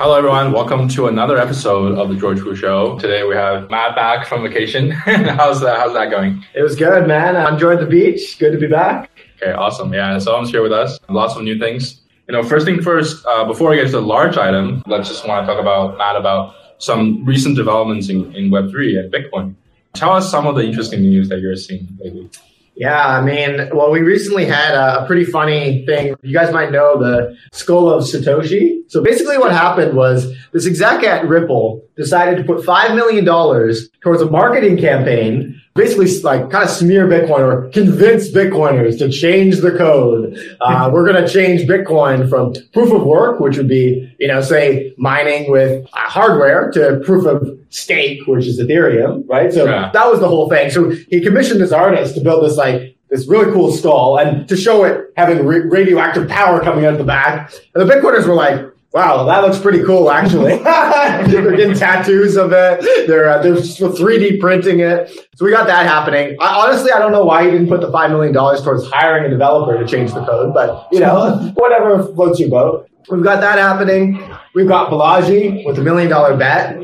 Hello, everyone. Welcome to another episode of the George Pu Show. Today we have Matt back from vacation. how's that? How's that going? It was good, man. I enjoyed the beach. Good to be back. Okay, awesome. Yeah, so I'm here with us. Lots of new things. You know, first thing first. Uh, before we get to the large item, let's just want to talk about Matt about some recent developments in, in Web three and Bitcoin. Tell us some of the interesting news that you're seeing lately. Yeah, I mean, well, we recently had a, pretty funny thing. You guys might know the skull of Satoshi. So basically what happened was this exec at Ripple decided to put $5 million towards a marketing campaign basically like kind of smear Bitcoin or convince Bitcoiners to change the code. Uh, we're going to change Bitcoin from proof of work, which would be, you know, say mining with uh, hardware to proof of stake, which is Ethereum, right? So yeah. that was the whole thing. So he commissioned this artist to build this like this really cool skull and to show it having radioactive power coming out of the back. And the Bitcoiners were like, Wow, that looks pretty cool, actually. they're getting tattoos of it. They're uh, they're 3D printing it. So we got that happening. I, honestly, I don't know why he didn't put the five million dollars towards hiring a developer to change the code, but you know, whatever floats your boat. We've got that happening. We've got Balaji with a million dollar bet,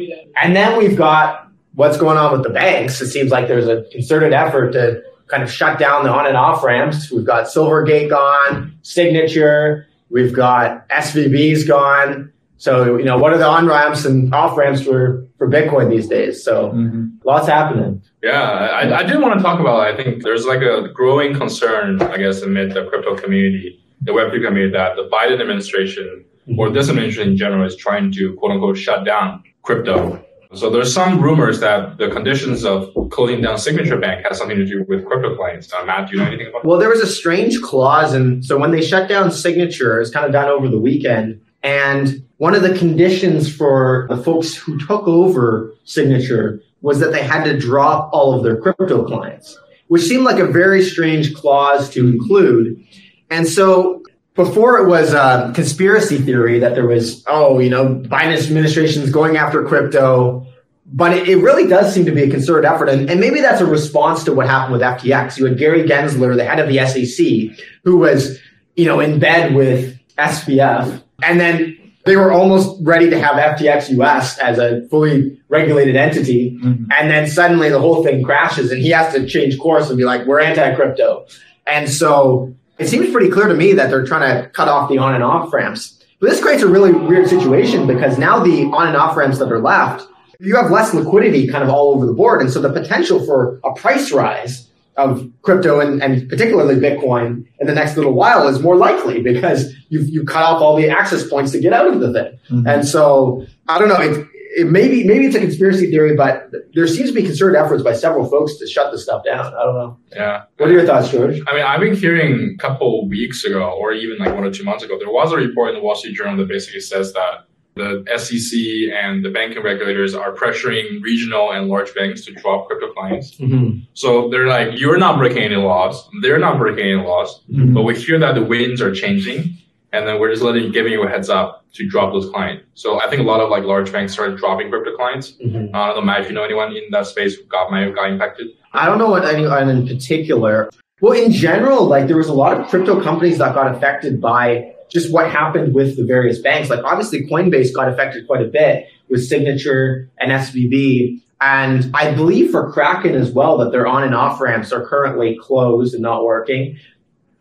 and then we've got what's going on with the banks. It seems like there's a concerted effort to kind of shut down the on and off ramps. We've got Silvergate gone, Signature. We've got SVB's gone. So, you know, what are the on ramps and off ramps for, for Bitcoin these days? So mm-hmm. lots happening. Yeah, I, I did want to talk about, I think there's like a growing concern, I guess, amid the crypto community, the Web3 community, that the Biden administration mm-hmm. or this administration in general is trying to quote unquote shut down crypto so there's some rumors that the conditions of closing down Signature Bank has something to do with crypto clients. Uh, Matt, do you know anything about? It? Well, there was a strange clause, and so when they shut down Signature, it's kind of done over the weekend. And one of the conditions for the folks who took over Signature was that they had to drop all of their crypto clients, which seemed like a very strange clause to include. And so before it was a conspiracy theory that there was, oh, you know, Biden administration is going after crypto. But it, it, really does seem to be a concerted effort. And, and maybe that's a response to what happened with FTX. You had Gary Gensler, the head of the SEC, who was, you know, in bed with SBF. And then they were almost ready to have FTX US as a fully regulated entity. Mm-hmm. And then suddenly the whole thing crashes and he has to change course and be like, we're anti crypto. And so it seems pretty clear to me that they're trying to cut off the on and off ramps. But this creates a really weird situation because now the on and off ramps that are left, you have less liquidity kind of all over the board. And so the potential for a price rise of crypto and, and particularly Bitcoin in the next little while is more likely because you've, you cut off all the access points to get out of the thing. Mm-hmm. And so I don't know. It, it maybe maybe it's a conspiracy theory, but there seems to be concerted efforts by several folks to shut this stuff down. I don't know. Yeah. What are your thoughts, George? I mean, I've been hearing a couple weeks ago, or even like one or two months ago, there was a report in the Wall Street Journal that basically says that the SEC and the banking regulators are pressuring regional and large banks to drop crypto clients. Mm-hmm. So they're like, you're not breaking any laws. They're not breaking any laws. Mm-hmm. But we hear that the winds are changing and then we're just letting giving you a heads up to drop those clients. So I think a lot of like large banks started dropping crypto clients. Mm-hmm. Uh, I don't know, Matt, if you know anyone in that space who got have got impacted. I don't know what anyone in particular. Well, in general, like there was a lot of crypto companies that got affected by just what happened with the various banks. Like obviously Coinbase got affected quite a bit with Signature and SVB. And I believe for Kraken as well that their on and off ramps are currently closed and not working.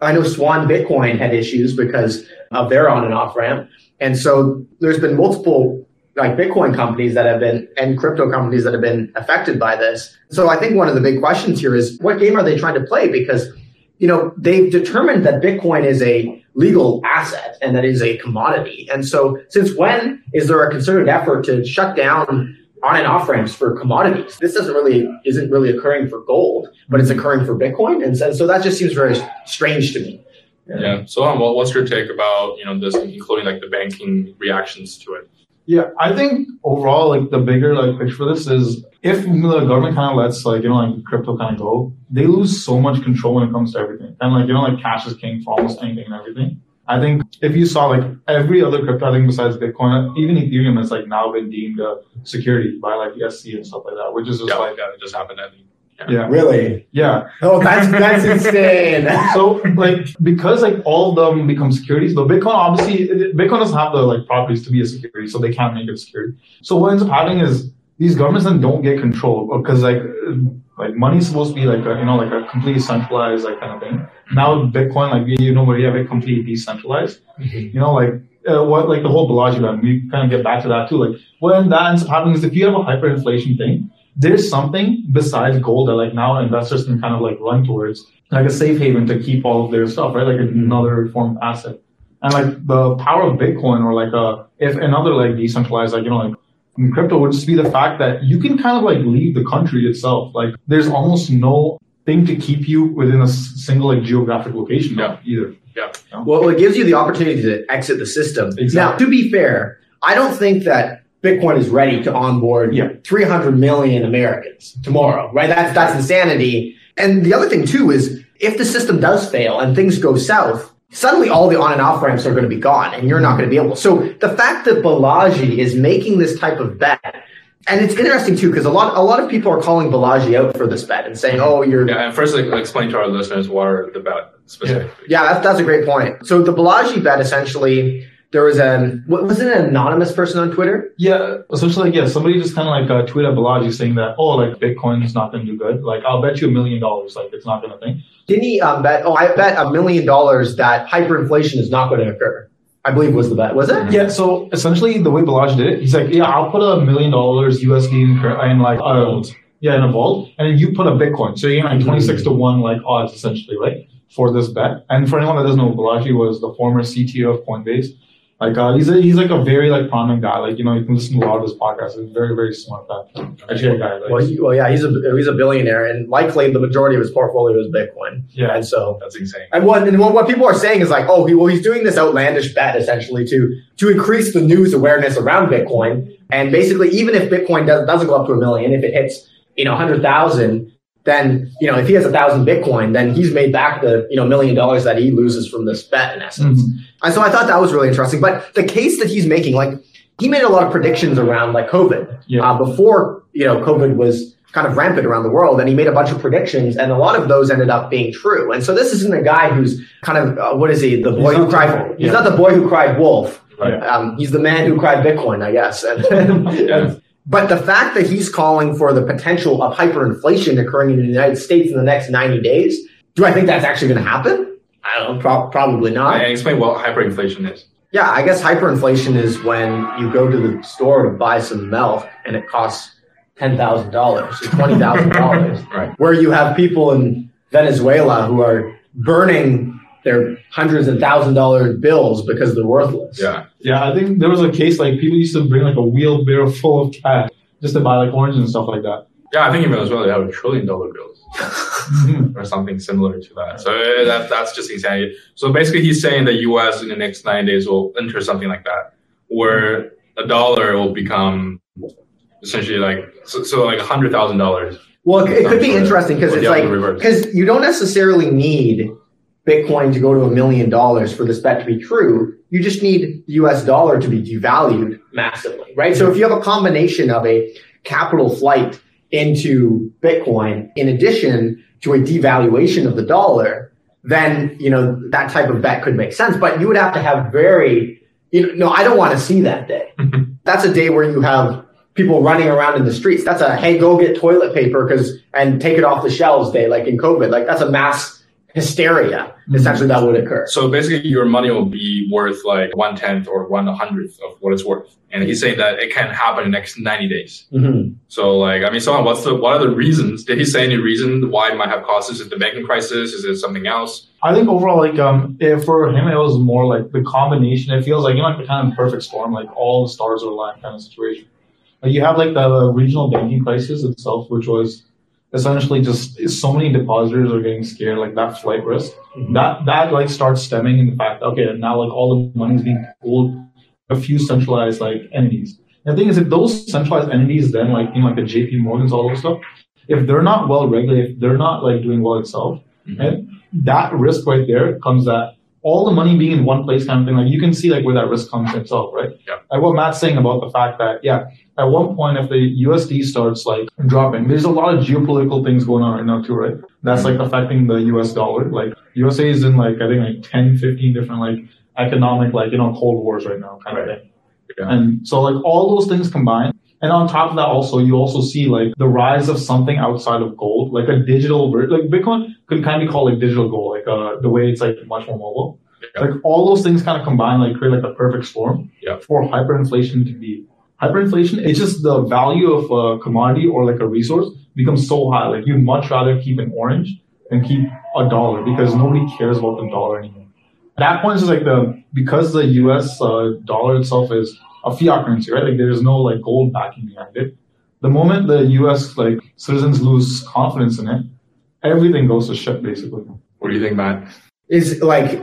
I know Swan Bitcoin had issues because of their on and off ramp. And so there's been multiple like Bitcoin companies that have been and crypto companies that have been affected by this. So I think one of the big questions here is what game are they trying to play? Because, you know, they've determined that Bitcoin is a legal asset and that is a commodity. And so since when is there a concerted effort to shut down on and off ramps for commodities. This doesn't really isn't really occurring for gold, but it's occurring for Bitcoin, and so, so that just seems very strange to me. Yeah. yeah. So, um, what's your take about you know this, including like the banking reactions to it? Yeah, I think overall, like the bigger like picture for this is if the government kind of lets like you know like crypto kind of go, they lose so much control when it comes to everything, and like you know like cash is king for almost anything and everything. I think if you saw like every other crypto, I think besides Bitcoin, even Ethereum has like now been deemed a security by like the SEC and stuff like that, which is just yeah, like yeah, it just happened. I think. Yeah. Really? Yeah. Oh, that's that's insane. So like because like all of them become securities, but Bitcoin obviously Bitcoin doesn't have the like properties to be a security, so they can't make it a security. So what ends up happening is these governments then don't get control because like like money's supposed to be like a, you know like a completely centralized like kind of thing. Now Bitcoin like you know where you have it completely decentralized. You know like uh, what like the whole Balaji event, we kind of get back to that too. Like when that ends up happening is if you have a hyperinflation thing, there's something besides gold that like now investors can kind of like run towards, like a safe haven to keep all of their stuff, right? Like another form of asset. And like the power of Bitcoin or like a if another like decentralized like you know like in crypto would just be the fact that you can kind of like leave the country itself. Like there's almost no thing to keep you within a single like geographic location now either. Yeah. Well, it gives you the opportunity to exit the system. Exactly. Now, to be fair, I don't think that Bitcoin is ready to onboard Yeah. 300 million Americans tomorrow, right? That's that's insanity. And the other thing too is if the system does fail and things go south, suddenly all the on and off ramps are going to be gone, and you're not going to be able. To. So the fact that Balaji is making this type of bet. And it's interesting too because a lot a lot of people are calling Balaji out for this bet and saying, "Oh, you're Yeah, and first, like, explain to our listeners what are the bet specifically. yeah, that's, that's a great point. So the Balaji bet essentially, there was an what was it an anonymous person on Twitter? Yeah, essentially, like, yeah, somebody just kind of like uh, tweeted at Balaji saying that, oh, like Bitcoin is not going to do good. Like, I'll bet you a million dollars, like it's not going to thing. Didn't he um, bet? Oh, I bet a million dollars that hyperinflation is not going to occur. I believe was the bet. Was it? Yeah, so essentially, the way Balaji did it, he's like, yeah, I'll put a million dollars USD in, in like, uh, yeah, in a vault, and then you put a Bitcoin. So you're like 26 to 1 like odds, essentially, right, for this bet. And for anyone that doesn't know, Balaji was the former CTO of Coinbase. Like, uh, he's, a, he's like a very like prominent guy. Like, you know, you can listen to a lot of his podcasts. He's very, very smart guy. Actually, guy. Like, Well, he, well, yeah, he's a he's a billionaire, and likely the majority of his portfolio is Bitcoin. yeah. And so, That's insane. and what and what, what people are saying is like, oh, he, well, he's doing this outlandish bet essentially to to increase the news awareness around Bitcoin, and basically, even if Bitcoin does, doesn't go up to a million, if it hits you know hundred thousand, then you know if he has a thousand Bitcoin, then he's made back the you know million dollars that he loses from this bet in essence. Mhm. And so I thought that was really interesting. But the case that he's making, like he made a lot of predictions around like COVID Yeah. uh, before you know COVID was kind of rampant around the world, and he made a bunch of predictions, and a lot of those ended up being true. And so this isn't a guy who's kind of uh, what is he? The boy who cried. He's yeah. not the boy who cried wolf. Right. Um, he's the man who cried Bitcoin, I guess. And, Yeah. But the fact that he's calling for the potential of hyperinflation occurring in the United States in the next 90 days, do I think that's actually going to happen? I don't know, pro- probably not. And explain what hyperinflation is. Yeah, I guess hyperinflation is when you go to the store to buy some milk and it costs ten thousand dollars or twenty thousand dollars. Right. Where you have people in Venezuela who are burning their hundreds and thousand dollar bills because they're worthless. Yeah. Yeah, I think there was a case like people used to bring like a wheelbarrow full of cash just to buy like oranges and stuff like that. Yeah, I think in Venezuela they have a trillion dollar bills or something similar to that. So uh, that, that's just insanity. So basically, he's saying the U.S. in the next nine days will enter something like that, where a dollar will become essentially like so, so like a hundred thousand dollars. Well, it, it could be interesting because it's like because you don't necessarily need Bitcoin to go to a million dollars for this bet to be true. You just need the US dollar to be devalued massively, right? So if you have a combination of a capital flight into Bitcoin in addition to a devaluation of the dollar, then, you know, that type of bet could make sense. But you would have to have very, you know, no, I don't want to see that day. Mm-hmm. That's a day where you have people running around in the streets. That's a, hey, go get toilet paper because, and take it off the shelves day, like in COVID. Like that's a mass hysteria, essentially, that would occur. So basically, your money will be worth like one tenth or one hundredth of what it's worth. And he's saying that it can happen in the next ninety days. Mhm. So like, I mean, so what's the what are the reasons? Did he say any reason why it might have caused this? Is it the banking crisis? Is it something else? I think overall, like, um, if for him, it was more like the combination. It feels like you know, like the kind of perfect storm, like all the stars are aligned kind of situation. Like you have like the regional banking crisis itself, which was essentially just so many depositors are getting scared, like that flight risk. That that like starts stemming in the fact, okay, now like all the money is being pooled a few centralized like entities. And the thing is, if those centralized entities then like you know like the JP Morgans, all those stuff, if they're not well regulated, if they're not like doing well itself, Mhm. and that risk right there comes that all the money being in one place kind of thing, like you can see like where that risk comes itself, right? Yeah. Like what Matt's saying about the fact that, yeah, at one point if the USD starts like dropping, there's a lot of geopolitical things going on right now too, right? That's like mm-hmm. affecting the US dollar. Like USA is in like I think like 10, 15 different like economic like, you know, cold wars right now kind of thing. Yeah. And so like all those things combined. And on top of that also you also see like the rise of something outside of gold, like a digital like Bitcoin could kind of be called like digital gold, like uh the way it's like much more mobile. Yeah. Like all those things kind of combine like create like a perfect storm Yeah. for hyperinflation to be. Hyperinflation, it's just the value of a commodity or like a resource becomes so high. Like you'd much rather keep an orange than keep a dollar because nobody cares about the dollar anymore. At that point, it's just like the because the U.S. Uh, dollar itself is a fiat currency, right? Like there's no like gold backing behind it. The moment the U.S. like citizens lose confidence in it, everything goes to shit basically. What do you think, Matt? Is like,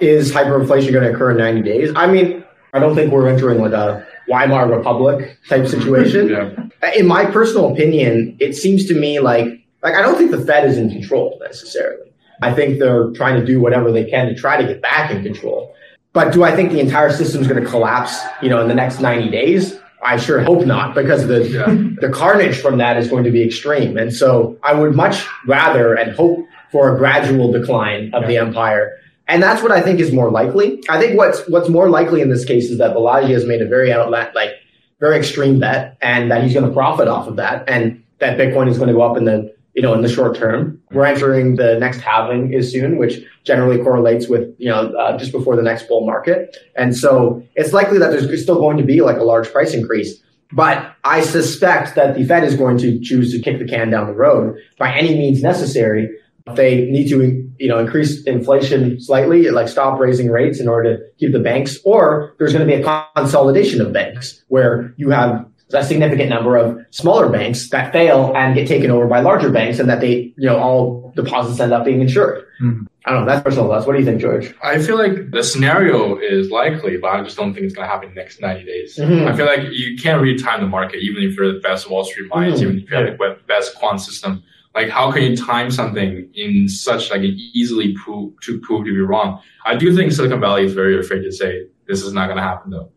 is hyperinflation going to occur in 90 days? I mean, I don't think we're entering like a Weimar Republic type situation. Yeah. In my personal opinion, it seems to me like like I don't think the Fed is in control necessarily. I think they're trying to do whatever they can to try to get back in control. But do I think the entire system is going to collapse, you know, in the next 90 days? I sure hope not because the Yeah. the carnage from that is going to be extreme. And so I would much rather and hope for a gradual decline of the empire. And that's what I think is more likely. I think what's what's more likely in this case is that Balaji has made a very outlet like very extreme bet and that he's going to profit off of that and that Bitcoin is going to go up in the you know in the short term. We're entering the next halving is soon, which generally correlates with you know uh, just before the next bull market, and so it's likely that there's still going to be like a large price increase. But I suspect that the Fed is going to choose to kick the can down the road by any means necessary. They need to, you know, increase inflation slightly, like stop raising rates in order to keep the banks, or there's going to be a consolidation of banks where you have a significant number of smaller banks that fail and get taken over by larger banks, and that they, you know, all deposits end up being insured. Mhm. I don't know. That's personal thoughts. What do you think, George? I feel like the scenario is likely, but I just don't think it's going to happen in the next 90 days. Mhm. I feel like you can't really time the market, even if you're the best Wall Street minds, Mhm. even if you have the best quant system. Like, how can you time something in such like an easily prove to prove to be wrong? I do think Silicon Valley is very afraid to say this is not going to happen, though.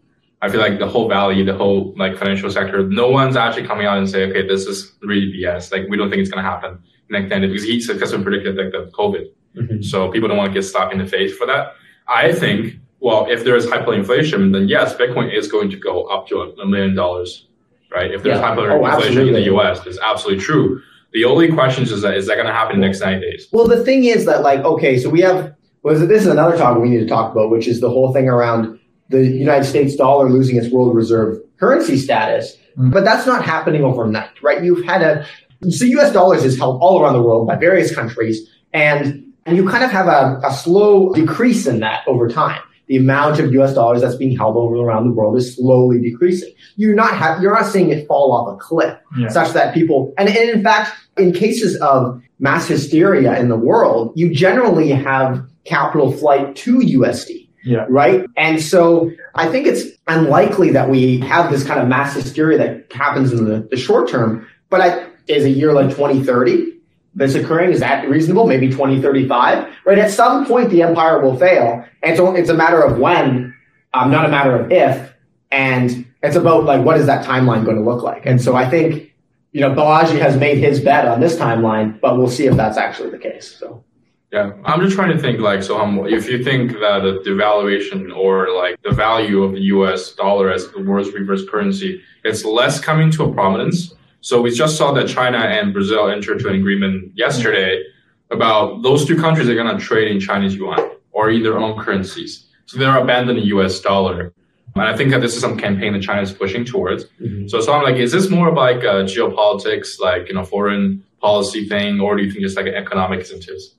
I feel like the whole valley, the whole like financial sector, no one's actually coming out and say, okay, this is really BS. Like, we don't think it's going to happen next end because he successfully predicted like the COVID. Mm-hmm. So people don't want to get slapped in the face for that. I think, well, if there is hyperinflation, then yes, Bitcoin is going to go up to a million dollars, right? If there's Yeah. hyperinflation Oh, in the. US, it's absolutely true. The only question is that is that going to happen in the next 90 days? Well, the thing is that, like, okay, so we have, was it, this is another topic we need to talk about, which is the whole thing around the United States dollar losing its world reserve currency status. Mm. But that's not happening overnight, right? You've had a, so US dollars is held all around the world by various countries, and, and you kind of have a, a slow decrease in that over time. The amount of US dollars that's being held over around the world is slowly decreasing. You're not ha- you're not seeing it fall off a cliff Yeah. such that people and, and in fact in cases of mass hysteria in the world you generally have capital flight to USD Yeah. right? And so I think it's unlikely that we have this kind of mass hysteria that happens in the, the short term but I, is a year like 2030 this occurring is that reasonable? Maybe 2035 right? At some point the empire will fail. And so it's a matter of when um, not a matter of if and it's about like what is that timeline going to look like? And so I think you know, Balaji has made his bet on this timeline, but we'll see if that's actually the case. So, Yeah, I'm just trying to think like, so um, if you think that the devaluation or like the value of the US dollar as the world's reserve currency, it's less coming to a prominence. So we just saw that China and Brazil entered into an agreement yesterday about those two countries are going to trade in Chinese yuan or in their own currencies. So they're abandoning the US dollar. And I think that this is some campaign that China is pushing towards. So, so I'm like, is this more of like a geopolitics, like, you know, foreign policy thing, or do you think it's like an economic incentives?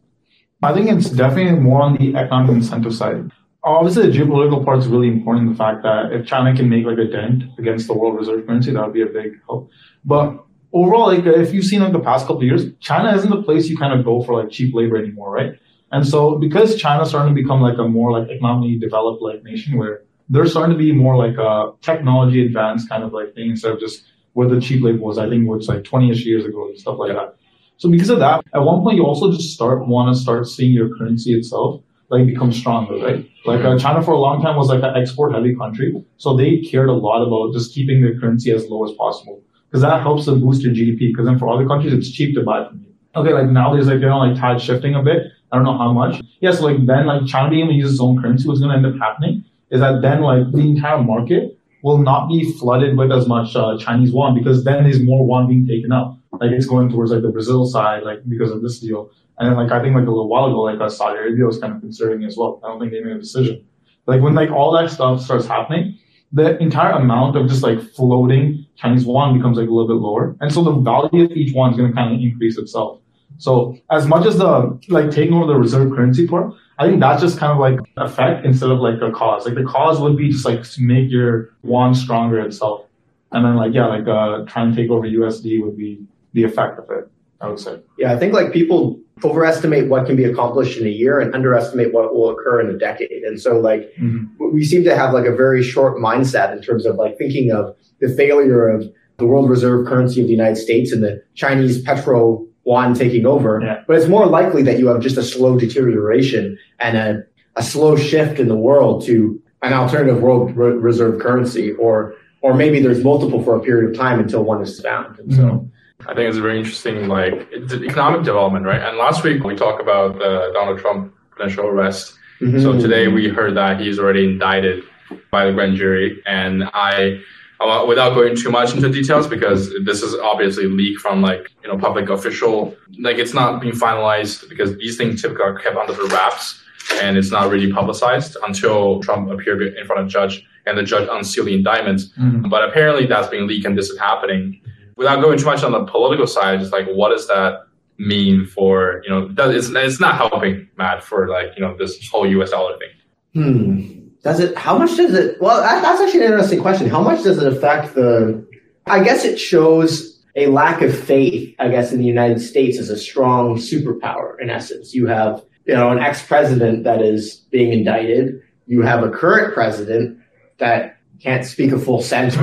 I think it's definitely more on the economic incentive side. Obviously, the geopolitical part is really important. The fact that if China can make like a dent against the world reserve currency, that would be a big help. But overall, like if you've seen like the past couple of years, China isn't the place you kind of go for like cheap labor anymore, right? And so because China's starting to become like a more like economically developed like nation where they're starting to be more like a technology advanced kind of like thing instead of just where the cheap labor was, I think was like 20ish years ago and stuff like that. So because of that, at one point you also just start want to start seeing your currency itself like become stronger, right? Like uh, China for a long time was like an export heavy country, so they cared a lot about just keeping their currency as low as possible because that helps them boost your GDP. Because then for other countries, it's cheap to buy from you. Okay, like now there's like you know like tide shifting a bit. I don't know how much. Yes, like then like China being able to use its own currency, what's going to end up happening is that then like the entire market will not be flooded with as much uh, Chinese yuan because then there's more yuan being taken out. Like it's going towards like the Brazil side, like because of this deal. And then like I think like a little while ago, like Saudi Arabia was kind of considering as well. I don't think they made a decision. Like when like all that stuff starts happening, the entire amount of just like floating Chinese yuan becomes like a little bit lower, and so the value of each one is going to kind of increase itself. So as much as the like taking over the reserve currency part, I think that's just kind of like effect instead of like a cause. Like the cause would be just like to make your yuan stronger itself, and then like yeah, like uh, trying to take over USD would be the effect of it. I would say. Yeah, I think like people overestimate what can be accomplished in a year and underestimate what will occur in a decade. And so like mm-hmm. we seem to have like a very short mindset in terms of like thinking of the failure of the world reserve currency of the United States and the Chinese petro yuan taking over. Yeah. But it's more likely that you have just a slow deterioration and a, a slow shift in the world to an alternative world re- reserve currency or or maybe there's multiple for a period of time until one is found. And so mm-hmm. I think it's a very interesting, like economic development, right? And last week we talked about the Donald Trump potential arrest. Mm-hmm. So today we heard that he's already indicted by the grand jury, and I, uh, without going too much into details, because this is obviously leaked from like you know public official, like it's not being finalized because these things typically are kept under the wraps, and it's not really publicized until Trump appeared in front of a judge and the judge unsealed the indictment. Mm-hmm. But apparently that's being leaked and this is happening without going too much on the political side, just like what does that mean for you know? It's it's not helping Matt for like you know this whole U.S. dollar thing. Hmm. Does it? How much does it? Well, that's actually an interesting question. How much does it affect the? I guess it shows a lack of faith. I guess in the United States as a strong superpower. In essence, you have you know an ex-president that is being indicted. You have a current president that can't speak a full sentence.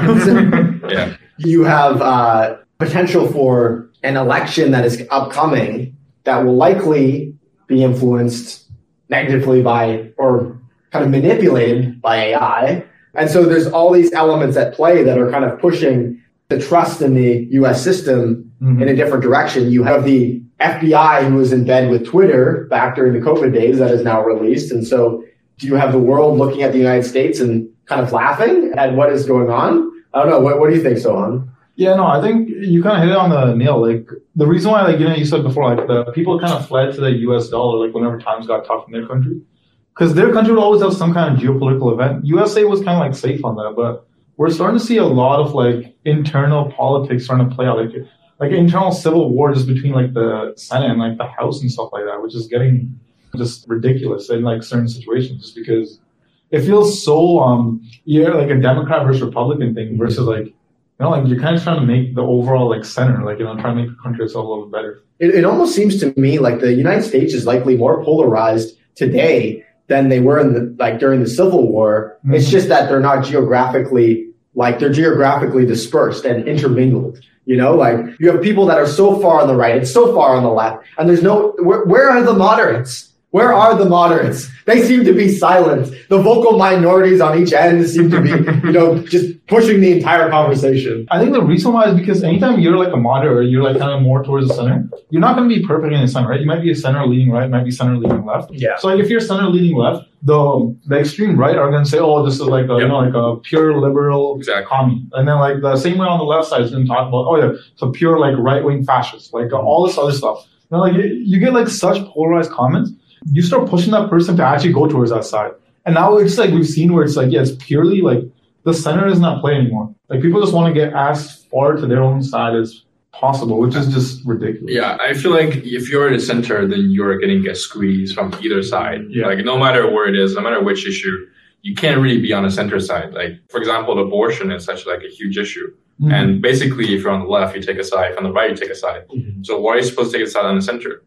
yeah you have uh, potential for an election that is upcoming that will likely be influenced negatively by or kind of manipulated by AI. And so there's all these elements at play that are kind of pushing the trust in the US system mm-hmm. in a different direction. You have the FBI who was in bed with Twitter back during the COVID days that is now released. And so do you have the world looking at the United States and kind of laughing at what is going on? I don't know. What, what do you think, Soham? Yeah, no, I think you kind of hit it on the nail. Like the reason why, like you know, you said before, like the people kind of fled to the U.S. dollar, like whenever times got tough in their country, because their country would always have some kind of geopolitical event. USA was kind of like safe on that, but we're starting to see a lot of like internal politics starting to play out, like like internal civil war just between like the Senate and like the House and stuff like that, which is getting just ridiculous in like certain situations, just because it feels so um yeah like a Democrat versus Republican thing versus like you know like you're kind of trying to make the overall like center like you know trying to make the country itself a little better. It, it almost seems to me like the United States is likely more polarized today than they were in the like during the Civil War. Mm-hmm. It's just that they're not geographically like they're geographically dispersed and intermingled. You know, like you have people that are so far on the right and so far on the left, and there's no where, where are the moderates? Where are the moderates? They seem to be silent. The vocal minorities on each end seem to be, you know, just pushing the entire conversation. I think the reason why is because anytime you're like a moderate, you're like kind of more towards the center, you're not going to be perfect in the center, right? You might be a center leading right, might be center leading left. Yeah. So like if you're center leading left, the the extreme right are going to say, oh, this is like a, yep. you know like a pure liberal exactly. commie, and then like the same way on the left side is going to talk about, oh yeah, it's a pure like right wing fascist, like uh, all this other stuff. You know, like you, you get like such polarized comments you start pushing that person to actually go towards that side. And now it's like we've seen where it's like, yeah, it's purely like the center is not play anymore. Like people just want to get as far to their own side as possible, which is just ridiculous. Yeah, I feel like if you're in the center, then you're getting get squeezed from either side. Yeah. Like no matter where it is, no matter which issue, you can't really be on the center side. Like for example, abortion is such like a huge issue. Mm-hmm. And basically, if you're on the left, you take a side. If on the right, you take a side. Mm-hmm. So why are you supposed to take a side on the center?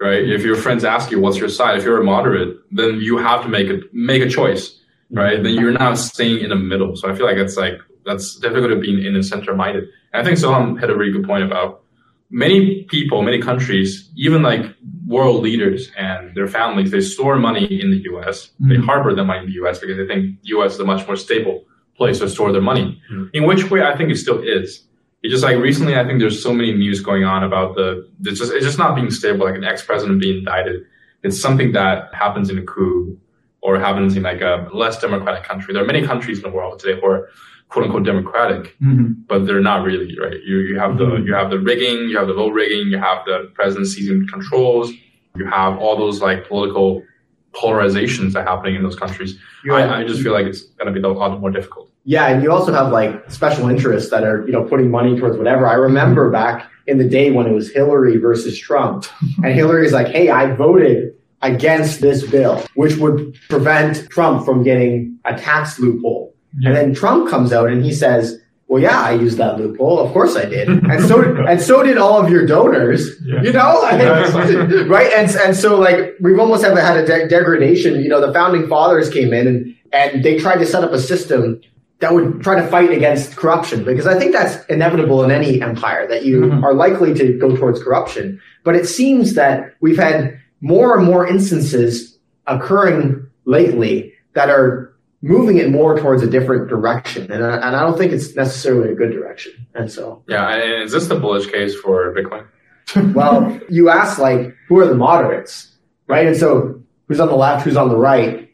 Right? If your friends ask you what's your side, if you're a moderate, then you have to make a make a choice, right? Then you're not staying in the middle. So I feel like it's like that's difficult to be in the center minded. And I think Soham had a really good point about many people, many countries, even like world leaders and their families, they store money in the US. They Mhm. harbor the money in the US because they think the US is a much more stable place to store their money. In which way I think it still is. It's just like recently, I think there's so many news going on about the, it's just, it's just not being stable, like an ex-president being indicted. It's something that happens in a coup or happens in like a less democratic country. There are many countries in the world today who are quote unquote democratic, Mhm. but they're not really, right? You, you have the, Mhm. you have the rigging, you have the vote rigging, you have the president seizing controls, you have all those like political polarizations that are happening in those countries. I, I just feel like it's going to be a lot more difficult. Yeah, and you also have like special interests that are, you know, putting money towards whatever. I remember back in the day when it was Hillary versus Trump, and Hillary's like, "Hey, I voted against this bill, which would prevent Trump from getting a tax loophole." Yeah. And then Trump comes out and he says, "Well, yeah, I used that loophole. Of course I did, and so and so did all of your donors. Yeah. You know, right? And and so like we've almost have had a de- degradation. You know, the founding fathers came in and and they tried to set up a system that would try to fight against corruption because I think that's inevitable in any empire that you Mhm. are likely to go towards corruption. But it seems that we've had more and more instances occurring lately that are moving it more towards a different direction. And I, and I don't think it's necessarily a good direction. And so, Yeah, and is this the bullish case for Bitcoin? well, you ask like, who are the moderates, right? And so who's on the left, who's on the right?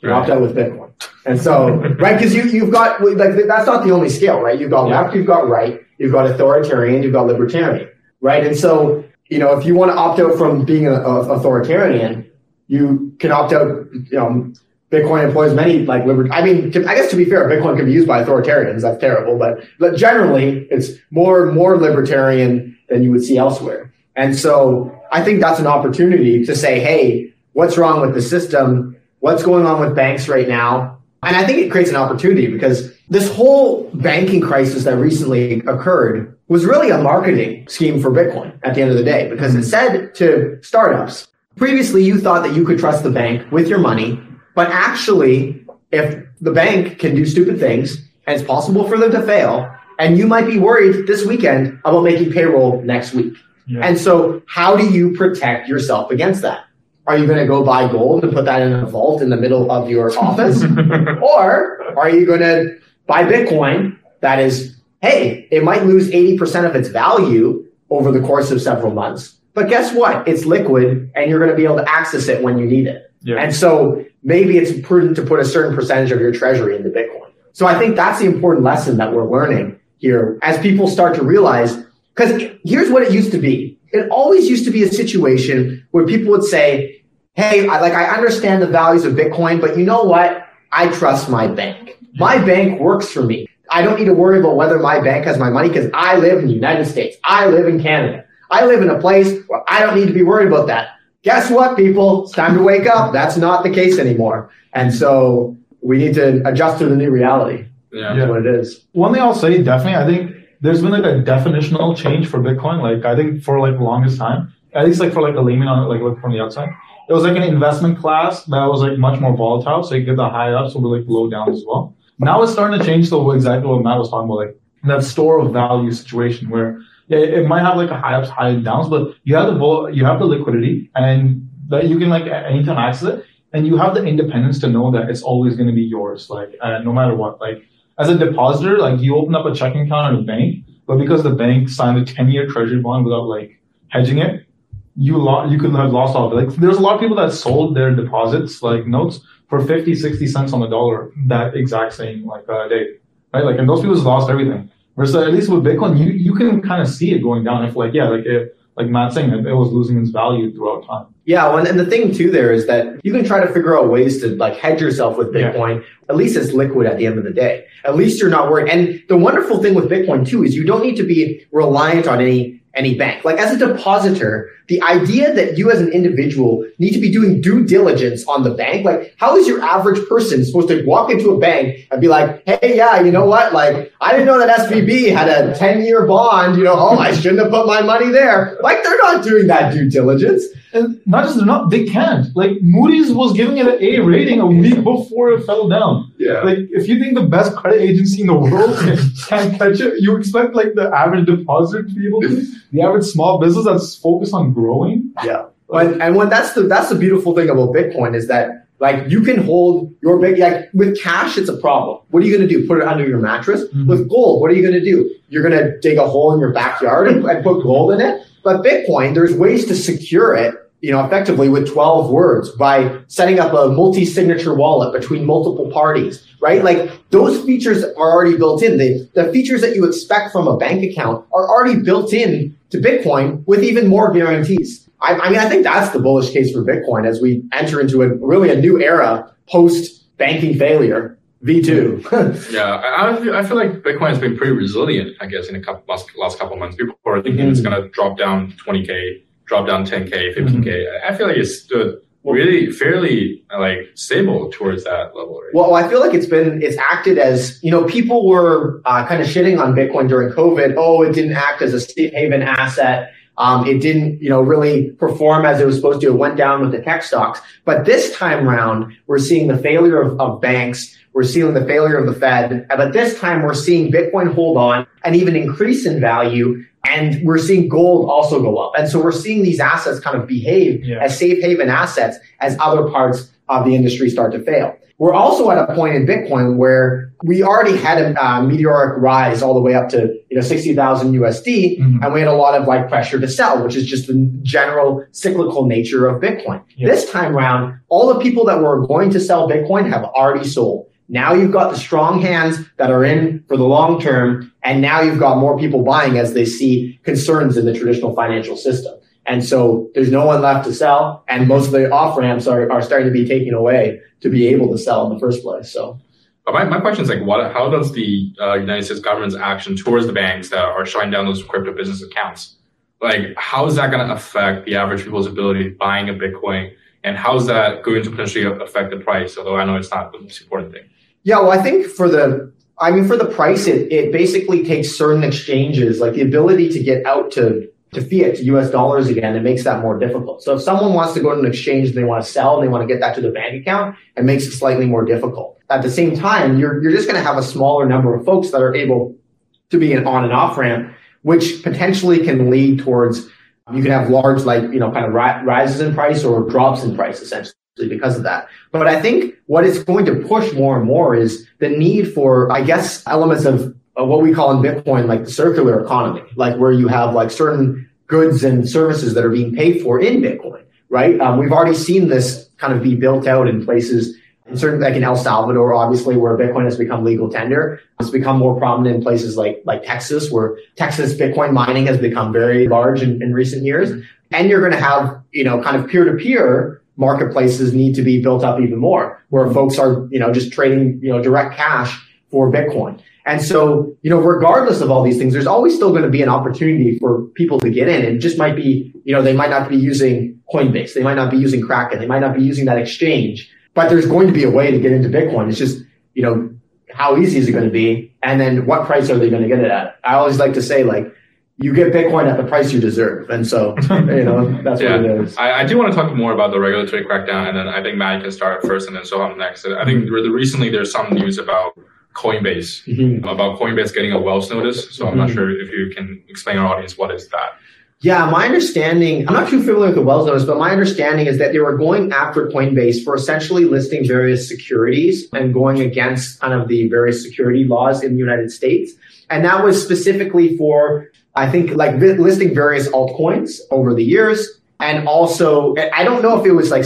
You Right. opt out with Bitcoin. And so, right, because you, you've got, like, that's not the only scale, right? You've got Yeah. left, you've got right, you've got authoritarian, you've got libertarian, right? And so, you know, if you want to opt out from being an authoritarian, you can opt out, you know, Bitcoin employs many like liber- I mean, I guess to be fair, Bitcoin can be used by authoritarians. That's terrible, but, but generally it's more, more libertarian than you would see elsewhere. And so I think that's an opportunity to say, Hey, what's wrong with the system? What's going on with banks right now? And I think it creates an opportunity because this whole banking crisis that recently occurred was really a marketing scheme for Bitcoin at the end of the day because it said to startups, previously you thought that you could trust the bank with your money, but actually if the bank can do stupid things and it's possible for them to fail, and you might be worried this weekend about making payroll next week. Yeah. And so how do you protect yourself against that? Are you going to go buy gold and put that in a vault in the middle of your office? or are you going to buy Bitcoin that is, hey, it might lose 80% of its value over the course of several months. But guess what? It's liquid and you're going to be able to access it when you need it. Yeah. And so maybe it's prudent to put a certain percentage of your treasury into Bitcoin. So I think that's the important lesson that we're learning here as people start to realize, because here's what it used to be. It always used to be a situation where people would say, Hey, I, like I understand the values of Bitcoin, but you know what? I trust my bank. My bank works for me. I don't need to worry about whether my bank has my money because I live in the United States. I live in Canada. I live in a place where I don't need to be worried about that. Guess what, people? It's time to wake up. That's not the case anymore. And so we need to adjust to the new reality. Yeah. That's what it is. One thing I'll say, definitely, I think there's been like a definitional change for Bitcoin. Like I think for like the longest time, at least like for like a layman on like look from the outside, it was like an investment class that was like much more volatile. So you get the high ups will like low down as well. Now it's starting to change to exactly what Matt was talking about, like that store of value situation where it might have like a high ups, high downs, but you have the vol- you have the liquidity and that you can like at any time access it, and you have the independence to know that it's always going to be yours, like uh, no matter what. Like as a depositor, like you open up a checking account at a bank, but because the bank signed a 10 year treasury bond without like hedging it, you lo- you could have lost all of it. Like there's a lot of people that sold their deposits, like notes, for 50, 60 cents on the dollar that exact same like uh, day, right? Like, and those people just lost everything. Versus at least with Bitcoin, you, you can kind of see it going down. If like, yeah, like if, like Matt's saying, it, it was losing its value throughout time. Yeah, well, and the thing too there is that you can try to figure out ways to like hedge yourself with Yeah. Bitcoin. At least it's liquid at the end of the day. At least you're not worried. And the wonderful thing with Bitcoin too is you don't need to be reliant on any any bank. Like as a depositor, the idea that you as an individual need to be doing due diligence on the bank, like how is your average person supposed to walk into a bank and be like, hey, yeah, you know what? Like I didn't know that SVB had a 10 year bond, you know, oh, I shouldn't have put my money there. Like they're not doing that due diligence. And not just they're not, they can't. Like Moody's was giving it an A rating a week before it fell down. Yeah. Like if you think the best credit agency in the world can't catch it, you expect like the average depositor to be able to. The average small business that's focused on growing. Yeah. But, and what that's the that's the beautiful thing about Bitcoin is that like you can hold your big like with cash it's a problem. What are you going to do? Put it under your mattress? Mhm. With gold, what are you going to do? You're going to dig a hole in your backyard and, and put gold in it. But Bitcoin, there's ways to secure it, you know, effectively with 12 words by setting up a multi-signature wallet between multiple parties, right? Like those features are already built in. The, the features that you expect from a bank account are already built in to Bitcoin with even more guarantees. I, I mean, I think that's the bullish case for Bitcoin as we enter into a really a new era post banking failure. V2. Yeah, I, I feel, like Bitcoin has been pretty resilient. I guess in a couple last, last couple of months, people are thinking it's Mhm. gonna drop down 20k, drop down 10k, 15k. Mm-hmm. I feel like it's stood really fairly like stable towards that level. Right? Well, I feel like it's been it's acted as you know people were uh, kind of shitting on Bitcoin during COVID. Oh, it didn't act as a safe haven asset. Um, it didn't you know really perform as it was supposed to. It went down with the tech stocks. But this time round, we're seeing the failure of, of banks. We're seeing the failure of the Fed. But this time, we're seeing Bitcoin hold on and even increase in value. And we're seeing gold also go up. And so we're seeing these assets kind of behave Yeah. as safe haven assets as other parts of the industry start to fail. We're also at a point in Bitcoin where we already had a uh, meteoric rise all the way up to you know 60,000 USD, Mhm. and we had a lot of like pressure to sell, which is just the general cyclical nature of Bitcoin. This time round, all the people that were going to sell Bitcoin have already sold. Now you've got the strong hands that are in for the long term, and now you've got more people buying as they see concerns in the traditional financial system. And so there's no one left to sell, and most of the off ramps are, are starting to be taken away to be able to sell in the first place. So my, my question is like, what? How does the uh, United States government's action towards the banks that are shutting down those crypto business accounts, like, how is that going to affect the average people's ability to buying a Bitcoin, and how is that going to potentially affect the price? Although I know it's not the most important thing. Yeah, well, I think for the, I mean, for the price, it, it basically takes certain exchanges, like the ability to get out to, to fiat, to US dollars again, it makes that more difficult. So if someone wants to go to an exchange and they want to sell and they want to get that to the bank account, it makes it slightly more difficult. At the same time, you're, you're just going to have a smaller number of folks that are able to be an on and off ramp, which potentially can lead towards, you can have large, like, you know, kind of ri- rises in price or drops in price essentially because of that. But I think what it's going to push more and more is the need for, I guess, elements of, of what we call in Bitcoin, like the circular economy, like where you have like certain goods and services that are being paid for in Bitcoin, right? Um, we've already seen this kind of be built out in places, in certain, like in El Salvador, obviously, where Bitcoin has become legal tender. It's become more prominent in places like, like Texas, where Texas Bitcoin mining has become very large in, in recent years. And you're going to have, you know, kind of peer to peer marketplaces need to be built up even more where folks are, you know, just trading, you know, direct cash for Bitcoin. And so, you know, regardless of all these things, there's always still going to be an opportunity for people to get in. It just might be, you know, they might not be using Coinbase. They might not be using Kraken. They might not be using that exchange, but there's going to be a way to get into Bitcoin. It's just, you know, how easy is it going to be? And then what price are they going to get it at? I always like to say like, you get Bitcoin at the price you deserve. And so, you know, that's Yeah. what it is. I, I do want to talk more about the regulatory crackdown, and then I think Matt can start first, and then Soham next. I think recently there's some news about Coinbase, Mhm. about Coinbase getting a Wells notice. So I'm not Mhm. sure if you can explain our audience what is that. Yeah, my understanding, I'm not too familiar with the Wells notice, but my understanding is that they were going after Coinbase for essentially listing various securities and going against kind of the various security laws in the United States. And that was specifically for, I think, like vi- listing various altcoins over the years. And also, I don't know if it was like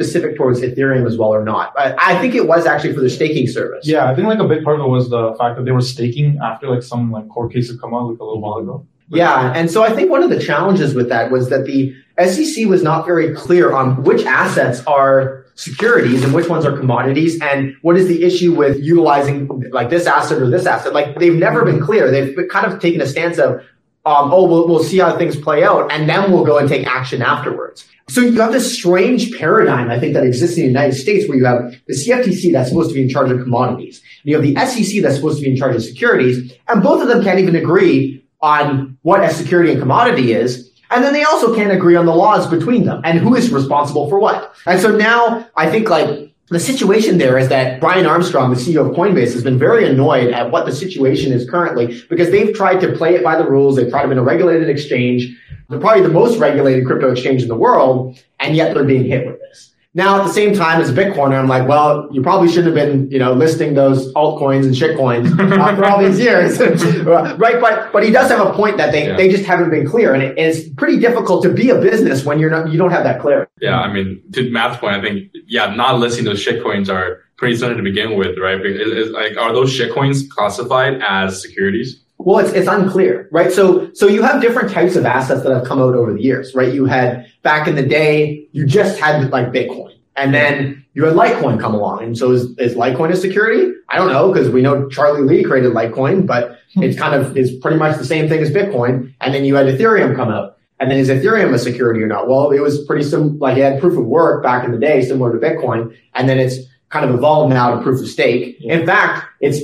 specific towards Ethereum as well or not, but I think it was actually for the staking service. Yeah, I think like a big part of it was the fact that they were staking after like some like court case had come out like a little while ago. Yeah, and so I think one of the challenges with that was that the SEC was not very clear on which assets are securities and which ones are commodities and what is the issue with utilizing like this asset or this asset. Like they've never been clear. They've kind of taken a stance of, um, oh, we'll, we'll see how things play out and then we'll go and take action afterwards. So you have this strange paradigm, I think, that exists in the United States where you have the CFTC that's supposed to be in charge of commodities. And you have the SEC that's supposed to be in charge of securities. And both of them can't even agree on what a security and commodity is. And then they also can't agree on the laws between them and who is responsible for what. And so now I think like the situation there is that Brian Armstrong, the CEO of Coinbase, has been very annoyed at what the situation is currently because they've tried to play it by the rules. They've tried to be a regulated exchange. They're probably the most regulated crypto exchange in the world, and yet they're being hit with this. Now, at the same time, as a Bitcoiner, I'm like, well, you probably shouldn't have been, you know, listing those altcoins and shitcoins uh, for all these years, right? But but he does have a point that they, yeah. they just haven't been clear, and it, it's pretty difficult to be a business when you're not you don't have that clarity. Yeah, I mean, to Matt's point, I think yeah, not listing those shitcoins are pretty simple to begin with, right? like, are those shitcoins classified as securities? Well, it's, it's unclear, right? So, so you have different types of assets that have come out over the years, right? You had back in the day, you just had like Bitcoin and then you had Litecoin come along. And so is, is Litecoin a security? I don't know because we know Charlie Lee created Litecoin, but hmm. it's kind of is pretty much the same thing as Bitcoin. And then you had Ethereum come out. And then is Ethereum a security or not? Well, it was pretty sim like it had proof of work back in the day, similar to Bitcoin. And then it's kind of evolved now to proof of stake. In fact, it's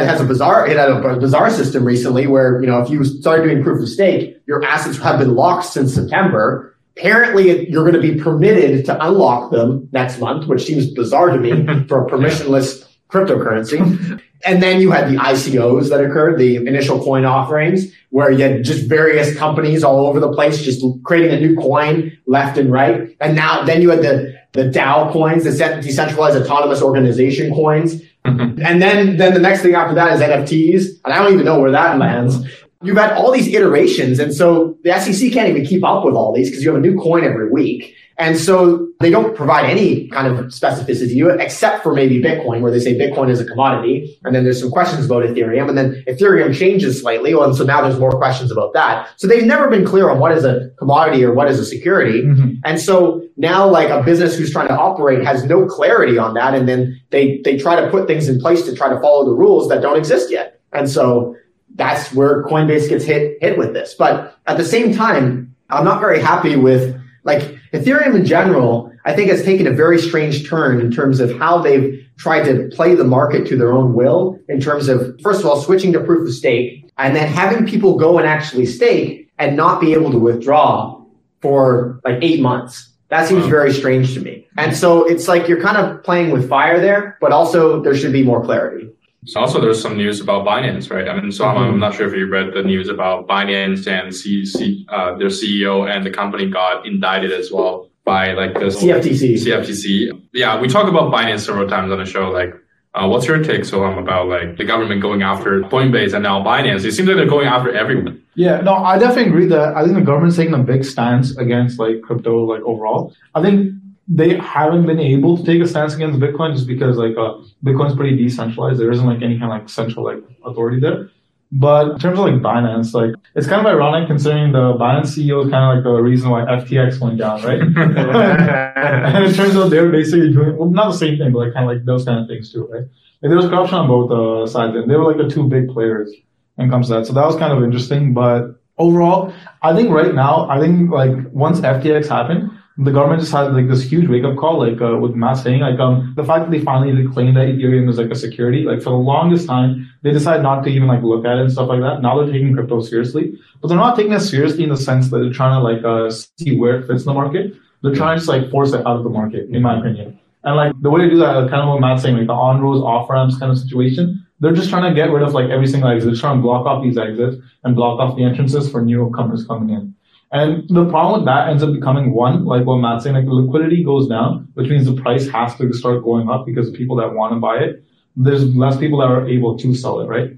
it has a bizarre it had a bizarre system recently where you know if you started doing proof of stake, your assets have been locked since September. Apparently, you're going to be permitted to unlock them next month, which seems bizarre to me for a permissionless cryptocurrency. And then you had the ICOs that occurred, the initial coin offerings, where you had just various companies all over the place, just creating a new coin left and right. And now, then you had the, the DAO coins, the decentralized autonomous organization coins, Mm-hmm. And then, then the next thing after that is NFTs. And I don't even know where that lands. You've had all these iterations. And so the SEC can't even keep up with all these because you have a new coin every week. And so they don't provide any kind of specificity except for maybe Bitcoin, where they say Bitcoin is a commodity. And then there's some questions about Ethereum. And then Ethereum changes slightly. Well, and so now there's more questions about that. So they've never been clear on what is a commodity or what is a security. Mm-hmm. And so now like a business who's trying to operate has no clarity on that. And then they, they try to put things in place to try to follow the rules that don't exist yet. And so that's where Coinbase gets hit, hit with this. But at the same time, I'm not very happy with like Ethereum in general, I think has taken a very strange turn in terms of how they've tried to play the market to their own will in terms of, first of all, switching to proof of stake and then having people go and actually stake and not be able to withdraw for like eight months. That seems very strange to me. And so it's like you're kind of playing with fire there, but also there should be more clarity. So also there's some news about Binance, right? I mean, so mm-hmm. I'm, I'm, not sure if you read the news about Binance and C, C, uh, their CEO and the company got indicted as well by like the CFTC. CFTC. Yeah, we talk about Binance several times on the show. Like, uh, what's your take, Soham about like the government going after Coinbase and now Binance? It seems like they're going after everyone. Yeah, no, I definitely agree that I think the government's taking a big stance against like crypto, like overall. I think they haven't been able to take a stance against Bitcoin just because like uh, Bitcoin's pretty decentralized. There isn't like any kind of like central like authority there. But in terms of like Binance, like it's kind of ironic considering the Binance CEO is kind of like the reason why FTX went down, right? and it turns out they were basically doing well, not the same thing, but like kind of like those kind of things too, right? Like there was corruption on both uh, sides, and they were like the two big players when it comes to that. So that was kind of interesting. But overall, I think right now, I think like once FTX happened, the government just had like this huge wake up call, like uh, with Matt saying, like um, the fact that they finally claimed that Ethereum is like a security, like for the longest time, they decided not to even like look at it and stuff like that. Now they're taking crypto seriously, but they're not taking it seriously in the sense that they're trying to like uh, see where it fits in the market. They're trying to just like force it out of the market, in my opinion. And like the way to do that, kind of what Matt's saying, like the on roads, off ramps kind of situation. They're just trying to get rid of like every single exit. They're trying to block off these exits and block off the entrances for new newcomers coming in. And the problem with that ends up becoming one, like what Matt's saying, like the liquidity goes down, which means the price has to start going up because the people that want to buy it, there's less people that are able to sell it, right?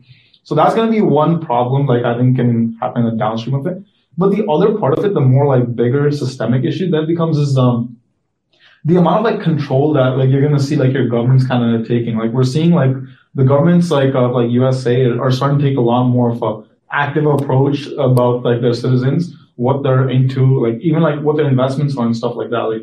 So that's going to be one problem, like I think can happen in downstream of it. But the other part of it, the more like bigger systemic issue that becomes is, um, the amount of like control that like you're going to see like your government's kind of taking. Like we're seeing like the governments like of like USA are starting to take a lot more of a active approach about like their citizens what they're into, like even like what their investments are and stuff like that. Like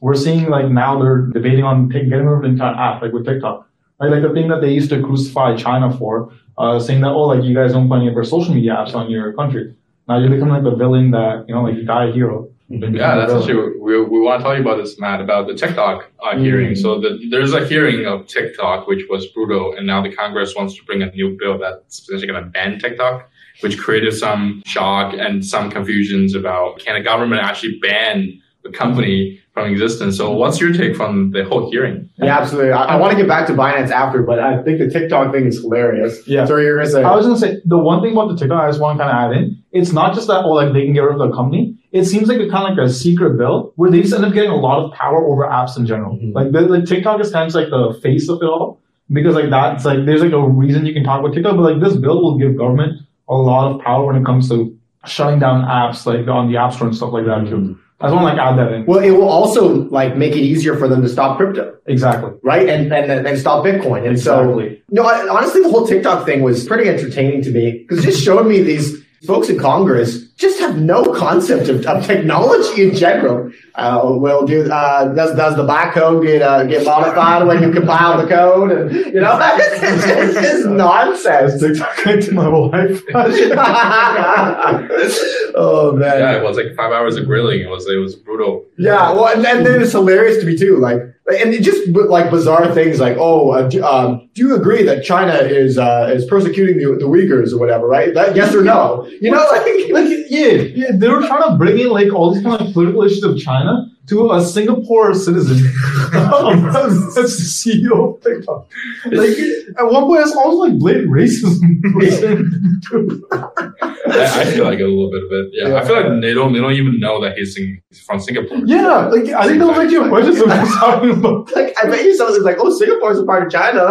we're seeing like now they're debating on getting rid of the entire app, like with TikTok. Right? Like the thing that they used to crucify China for, uh, saying that, oh, like you guys don't put any of your social media apps on your country. Now you become like the villain that, you know, like you die a hero. Yeah, that's actually, we, we want to tell you about this, Matt, about the TikTok uh, hearing. Mm-hmm. So the, there's a hearing of TikTok, which was brutal, and now the Congress wants to bring a new bill that's essentially going to ban TikTok. Which created some shock and some confusions about can a government actually ban the company from existence. So what's your take from the whole hearing? Yeah, absolutely. I, I want to get back to Binance after, but I think the TikTok thing is hilarious. Yeah. So you're gonna say I was gonna say the one thing about the TikTok I just want to kind of add in. It's not just that oh like they can get rid of the company. It seems like a kind of like a secret bill where they just end up getting a lot of power over apps in general. Mhm. Like the, like TikTok is kind of like the face of it all because like that's like there's like a reason you can talk about TikTok, but like this bill will give government a lot of power when it comes to shutting down apps like on the app store and stuff like that too. I just want to like add that in. well, it will also like make it easier for them to stop crypto, Exactly. right? And and and stop Bitcoin. And so Exactly. No, I, honestly, the whole TikTok thing was pretty entertaining to me because it just showed me these folks in Congress just have no concept of, of technology in general. Uh, well, do uh, does does the bytecode get uh, get modified when you compile the code? And you know, it's, it's, it's just nonsense. TikTok connected my wife. oh man. Yeah, it was like five hours of grilling. It was it was brutal. Yeah, well, and, and then it's hilarious to me too. Like, and it just like bizarre things like, oh, uh, do, um, do you agree that China is uh, is persecuting the, the Uyghurs or whatever? Right? That, yes or no? You know, like, like yeah, yeah, they were trying to bring in like all these kind of political issues of China to a Singapore citizen as the CEO of TikTok. Like at one point, it's almost like blatant racism. I, I feel like a little bit of it. Yeah, I feel like they don't they don't even know that he's, sing, he's from Singapore. yeah, like I think that was like your question. So we're talking about. like I bet you someone's like, oh, Singapore's a part of China.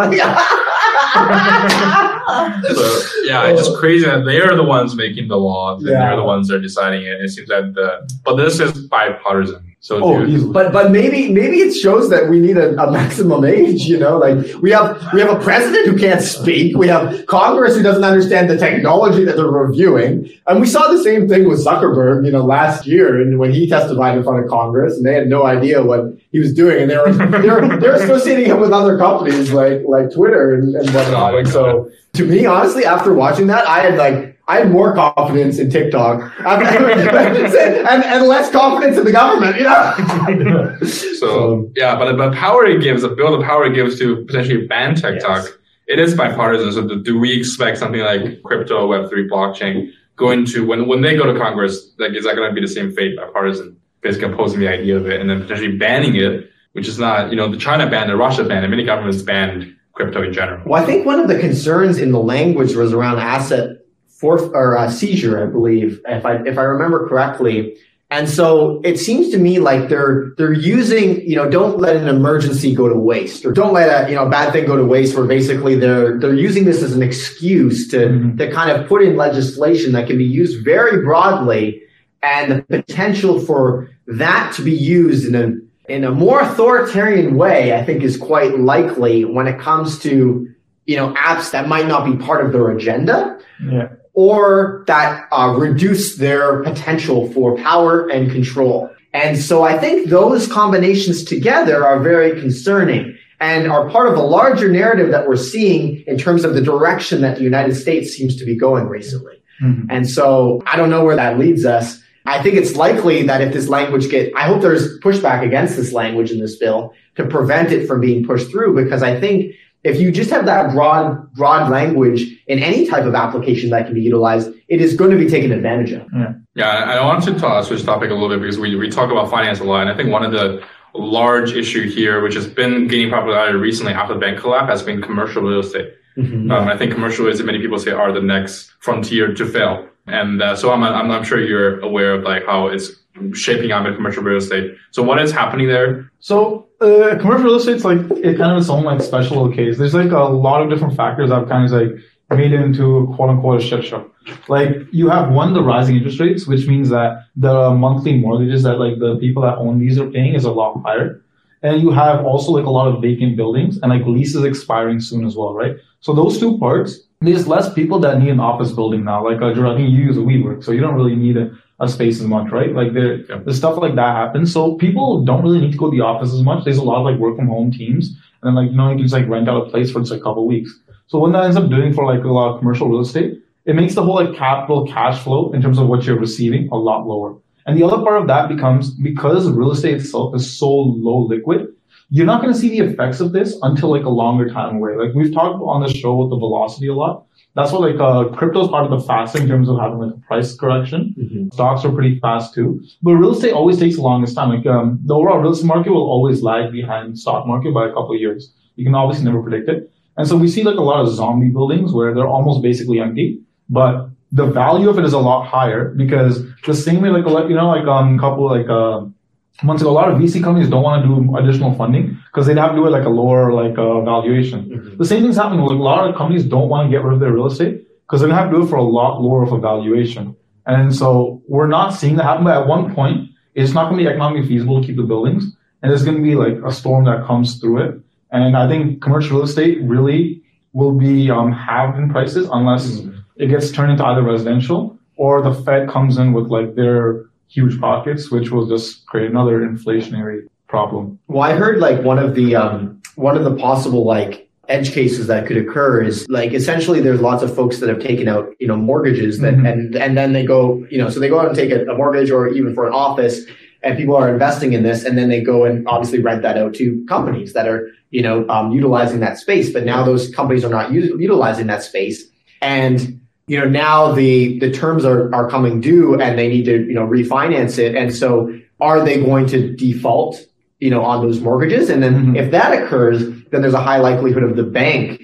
So yeah, it's just crazy that they are the ones making the laws and Yeah. they're the ones that are deciding it. It seems that the but this is bipartisan. So Oh, dude. But but maybe maybe it shows that we need a, a maximum age. You know, like we have we have a president who can't speak. We have Congress who doesn't understand the technology that they're reviewing, and we saw the same thing with Zuckerberg. You know, last year and when he testified in front of Congress, and they had no idea what he was doing, and they were they're they're associating him with other companies like like Twitter and, and whatnot. Oh And so to me, honestly, after watching that, I had like. I had more confidence in TikTok and, and less confidence in the government, you know? so yeah, but but power it gives, the bill the power it gives to potentially ban TikTok. Yes. It is bipartisan. So do, do we expect something like crypto, Web three, blockchain going to when when they go to Congress? Like, is that going to be the same fate, bipartisan? Basically opposing the idea of it and then potentially banning it, which is not, you know, the China banned it, Russia banned it, many governments banned crypto in general. Well, I think one of the concerns in the language was around asset forf or uh, seizure, I believe, if I if I remember correctly. And so it seems to me like they're they're using, you know, don't let an emergency go to waste, or don't let a you know bad thing go to waste. Where basically they're they're using this as an excuse to Mhm. to kind of put in legislation that can be used very broadly, and the potential for that to be used in a in a more authoritarian way, I think is quite likely when it comes to you know apps that might not be part of their agenda Yeah. Or that uh, reduce their potential for power and control. And so I think those combinations together are very concerning and are part of a larger narrative that we're seeing in terms of the direction that the United States seems to be going recently. Mhm. And so I don't know where that leads us. I think it's likely that if this language get, I hope there's pushback against this language in this bill to prevent it from being pushed through because I think if you just have that broad, broad language in any type of application that can be utilized, it is going to be taken advantage of. Yeah, yeah I want to uh, switch topic a little bit because we, we talk about finance a lot, and I think one of the large issue here, which has been gaining popularity recently after the bank collapse, has been commercial real estate. Mhm. Um, I think commercial real estate, many people say, are the next frontier to fail, and uh, so I'm, I'm I'm sure you're aware of like how it's shaping up in commercial real estate. So what is happening there? So uh, commercial real estate's like it kind of its own like special case. There's like a lot of different factors that kind of like made into quote unquote a shit show. Like you have one the rising interest rates, which means that the monthly mortgages that like the people that own these are paying is a lot higher. And you have also like a lot of vacant buildings and like leases expiring soon as well, right? So those two parts, there's less people that need an office building now. Like uh, think you use a WeWork, so you don't really need a, a space as much, right? Like there, Yeah. there's stuff like that happens. So people don't really need to go to the office as much. There's a lot of like work from home teams, and then like you know you can just like rent out a place for just like a couple weeks. So what that ends up doing for like a lot of commercial real estate, it makes the whole like capital cash flow in terms of what you're receiving a lot lower. And the other part of that becomes because real estate itself is so low liquid, you're not going to see the effects of this until like a longer time away. Like we've talked on the show with the velocity a lot. That's what like uh, crypto is part of the fast in terms of having like a price correction. Mm-hmm. Stocks are pretty fast too, but real estate always takes the longest time. Like um, the overall real estate market will always lag behind stock market by a couple of years. You can obviously never predict it, and so we see like a lot of zombie buildings where they're almost basically empty, but the value of it is a lot higher because the same way like you know like um couple like uh months ago, a lot of VC companies don't want to do additional funding because they'd have to do it like a lower like uh, valuation. Mhm. The same thing's happening. Like, a lot of companies don't want to get rid of their real estate because they're gonna have to do it for a lot lower of a valuation. And so we're not seeing that happen. But at one point, it's not gonna be economically feasible to keep the buildings, and there's gonna be like a storm that comes through it. And I think commercial real estate really will be um, halved in prices unless it gets turned into either residential or the Fed comes in with like their huge pockets, which will just create another inflationary problem. Well, I heard like one of the um, one of the possible like edge cases that could occur is like essentially there's lots of folks that have taken out you know mortgages that Mhm. and and then they go you know so they go out and take a, a mortgage or even for an office and people are investing in this and then they go and obviously rent that out to companies that are you know um, utilizing that space but now those companies are not u- utilizing that space and you know now the the terms are are coming due and they need to you know refinance it. And so are they going to default you know on those mortgages? And then Mhm. if that occurs then there's a high likelihood of the bank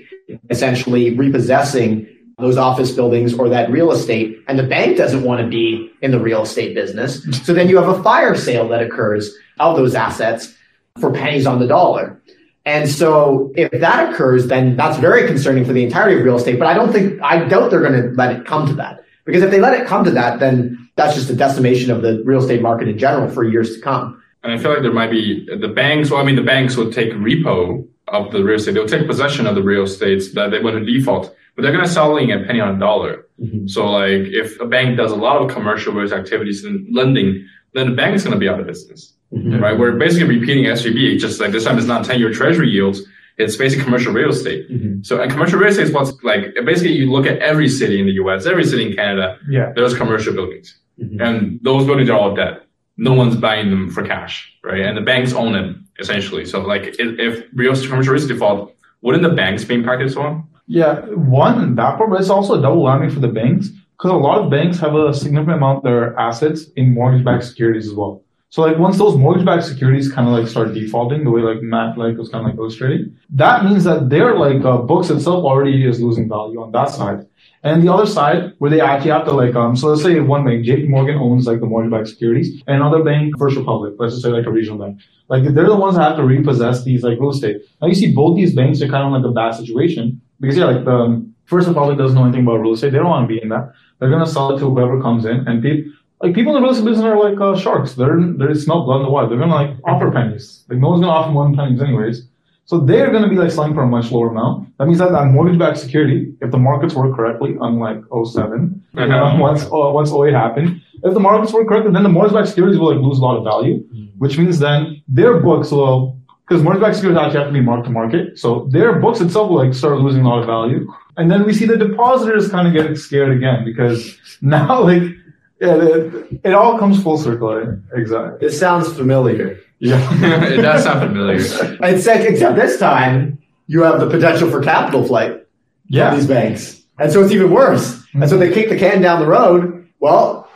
essentially repossessing those office buildings or that real estate. And the bank doesn't want to be in the real estate business. So then you have a fire sale that occurs of those assets for pennies on the dollar and so if that occurs, then that's very concerning for the entirety of real estate. But I don't think, I doubt they're going to let it come to that. Because if they let it come to that, then that's just a decimation of the real estate market in general for years to come. And I feel like there might be the banks. Well, I mean, the banks would take repo of the real estate. They'll take possession of the real estates that they to default, but they're going to sell it at penny on a dollar. Mm-hmm. So, like, if a bank does a lot of commercial real estate activities and lending, then the bank is going to be out of business, Mhm. right? We're basically repeating SVB. Just like this time, it's not ten-year Treasury yields. It's basically commercial real estate. Mhm. So, and commercial real estate is what's like basically you look at every city in the U.S., every city in Canada. Yeah. There's commercial buildings. Mhm. And those buildings are all dead. No one's buying them for cash, right? And the banks own them essentially. So like if, if real commercial real estate default, wouldn't the banks be impacted as well? Yeah, one that part, but it's also a double whammy for the banks because a lot of banks have a significant amount of their assets in mortgage-backed securities as well. So like once those mortgage-backed securities kind of like start defaulting, the way like Matt like was kind of like illustrating, that means that their like uh, books itself already is losing value on that side. And the other side, where they actually have to like, um, so let's say one bank, JP Morgan owns like the mortgage-backed securities, and another bank, First Republic, let's just say like a regional bank. Like they're the ones that have to repossess these like real estate. Now you see both these banks are kind of like a bad situation because yeah, like the um, First Republic doesn't know anything about real estate. They don't want to be in that. They're gonna sell it to whoever comes in, and people like people in the real estate business are like uh, sharks. They're they smell blood in the water. They're gonna like offer pennies. Like no one's gonna offer more than pennies anyways. So they're gonna be like selling for a much lower amount. That means that that mortgage-backed security, if the markets work correctly, unlike 07, you know, once uh, once 08 happened, if the markets work correctly, then the mortgage-backed securities will like lose a lot of value, which means then their books will because mortgage-backed securities actually have to be marked to market, so their books itself will like start losing a lot of value. And then we see the depositors kind of getting scared again because now like yeah, it, it all comes full circle. eh? Exactly. This sounds familiar. Yeah. it does sound familiar. Except, except this time, you have the potential for capital flight Yeah. these banks. And so it's even worse. And so they kick the can down the road. Well,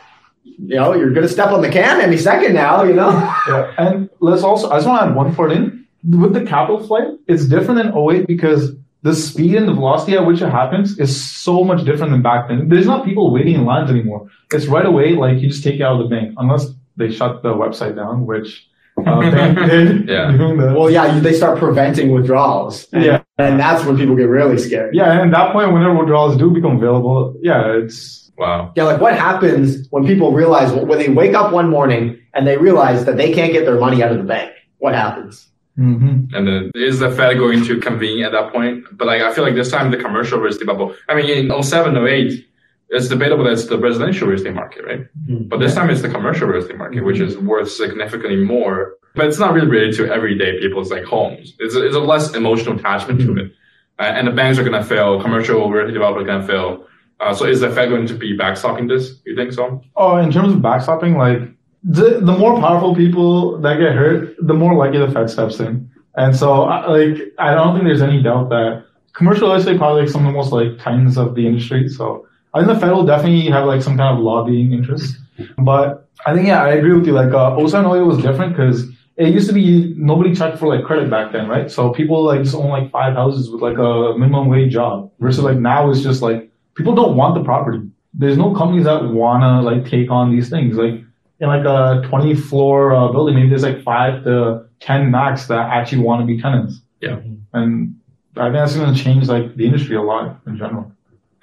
you know, you're going to step on the can any second now, you know? Yeah, and let's also, I just want to add one part in. With the capital flight, it's different than 08 because the speed and the velocity at which it happens is so much different than back then. There's not people waiting in lines anymore. It's right away, like you just take it out of the bank, unless they shut the website down, which uh, bank did. Yeah. Well, yeah, they start preventing withdrawals. And, Yeah. And that's when people get really scared. yeah, and at that point, whenever withdrawals do become available, yeah, it's, Wow. Yeah, like what happens when people realize, when they wake up one morning and they realize that they can't get their money out of the bank? What happens? Mhm. And then is the Fed going to convene at that point? But like I feel like this time the commercial real estate bubble. I mean in 07, 08, it's debatable that it's the residential real estate market, right? But this time it's the commercial real estate market, which is worth significantly more. But it's not really related to everyday people's like homes. It's a, it's a less emotional attachment to it. Uh, and the banks are going to fail. Commercial real estate developers are going to fail. Uh, so is the Fed going to be backstopping this? You think so? Oh, in terms of backstopping, like the the more powerful people that get hurt, the more likely the Fed steps in. And so, like, I don't think there's any doubt that commercial real estate probably like some of the most like titans of the industry. So I think the Fed will definitely have like some kind of lobbying interest. But I think yeah, I agree with you. Like uh, 07 08 was different because it used to be nobody checked for like credit back then, right? So people like just own like five houses with like a minimum wage job versus like now it's just like people don't want the property. There's no companies that wanna like take on these things. Like in like a 20 floor uh, building, maybe there's like five to 10 max that actually want to be tenants. Yeah. And I think that's going to change like the industry a lot in general.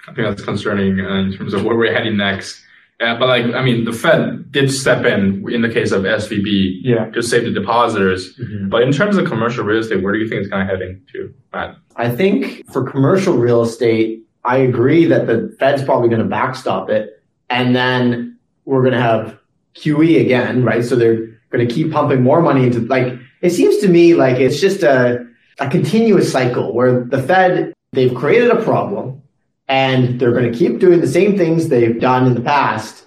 I think that's concerning uh, in terms of where we're heading next. Uh, but like, I mean, the Fed did step in in the case of SVB Yeah. to save the depositors. But in terms of commercial real estate, where do you think it's kind of heading to, Matt? I think for commercial real estate, I agree that the Fed's probably going to backstop it. And then we're going to have QE again, right? So they're going to keep pumping more money into like, it seems to me like it's just a, a continuous cycle where the Fed, they've created a problem and they're going to keep doing the same things they've done in the past